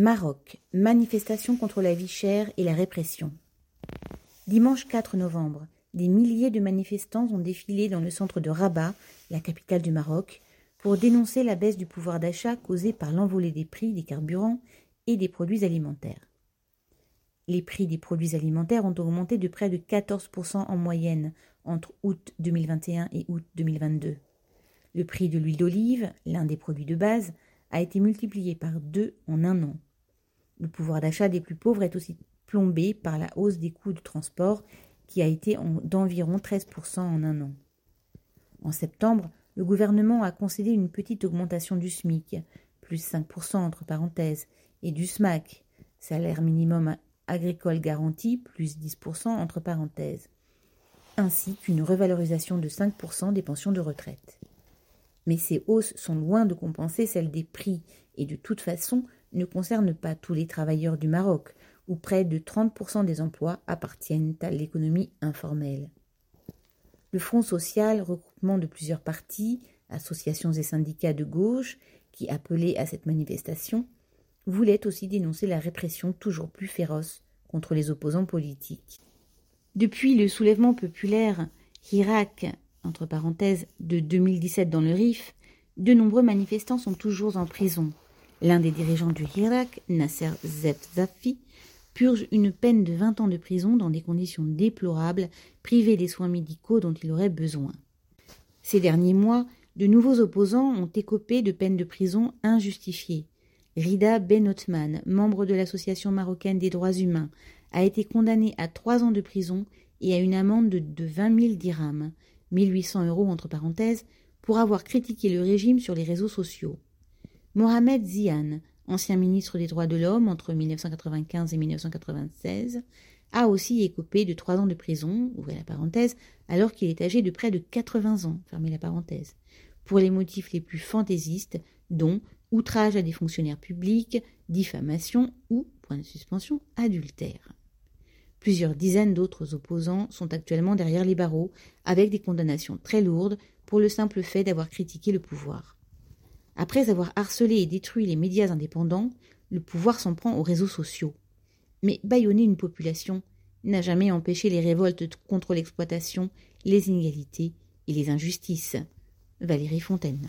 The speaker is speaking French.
Maroc, manifestation contre la vie chère et la répression. Dimanche 4 novembre, des milliers de manifestants ont défilé dans le centre de Rabat, la capitale du Maroc, pour dénoncer la baisse du pouvoir d'achat causée par l'envolée des prix des carburants et des produits alimentaires. Les prix des produits alimentaires ont augmenté de près de 14% en moyenne entre août 2021 et août 2022. Le prix de l'huile d'olive, l'un des produits de base, a été multiplié par deux en un an. Le pouvoir d'achat des plus pauvres est aussi plombé par la hausse des coûts de transport qui a été d'environ 13% en un an. En septembre, le gouvernement a concédé une petite augmentation du SMIC, plus 5% entre parenthèses, et du SMAC, salaire minimum agricole garanti, plus 10% entre parenthèses, ainsi qu'une revalorisation de 5% des pensions de retraite. Mais ces hausses sont loin de compenser celles des prix et de toute façon ne concernent pas tous les travailleurs du Maroc, où près de 30% des emplois appartiennent à l'économie informelle. Le Front social, regroupement de plusieurs partis, associations et syndicats de gauche, qui appelaient à cette manifestation, voulait aussi dénoncer la répression toujours plus féroce contre les opposants politiques. Depuis le soulèvement populaire Hirak entre parenthèses, de 2017 dans le Rif, de nombreux manifestants sont toujours en prison. L'un des dirigeants du Hirak, Nasser Zefzafi, purge une peine de 20 ans de prison dans des conditions déplorables, privé des soins médicaux dont il aurait besoin. Ces derniers mois, de nouveaux opposants ont écopé de peines de prison injustifiées. Rida Benotman, membre de l'Association marocaine des droits humains, a été condamné à trois ans de prison et à une amende de, de 20 000 dirhams. 1800 euros entre parenthèses, pour avoir critiqué le régime sur les réseaux sociaux. Mohamed Zian, ancien ministre des droits de l'homme entre 1995 et 1996, a aussi écopé de trois ans de prison, alors qu'il est âgé de près de 80 ans, la parenthèse, pour les motifs les plus fantaisistes, dont outrage à des fonctionnaires publics, diffamation ou, point de suspension, adultère. Plusieurs dizaines d'autres opposants sont actuellement derrière les barreaux, avec des condamnations très lourdes pour le simple fait d'avoir critiqué le pouvoir. Après avoir harcelé et détruit les médias indépendants, le pouvoir s'en prend aux réseaux sociaux. Mais bâillonner une population n'a jamais empêché les révoltes contre l'exploitation, les inégalités et les injustices. Valérie Fontaine.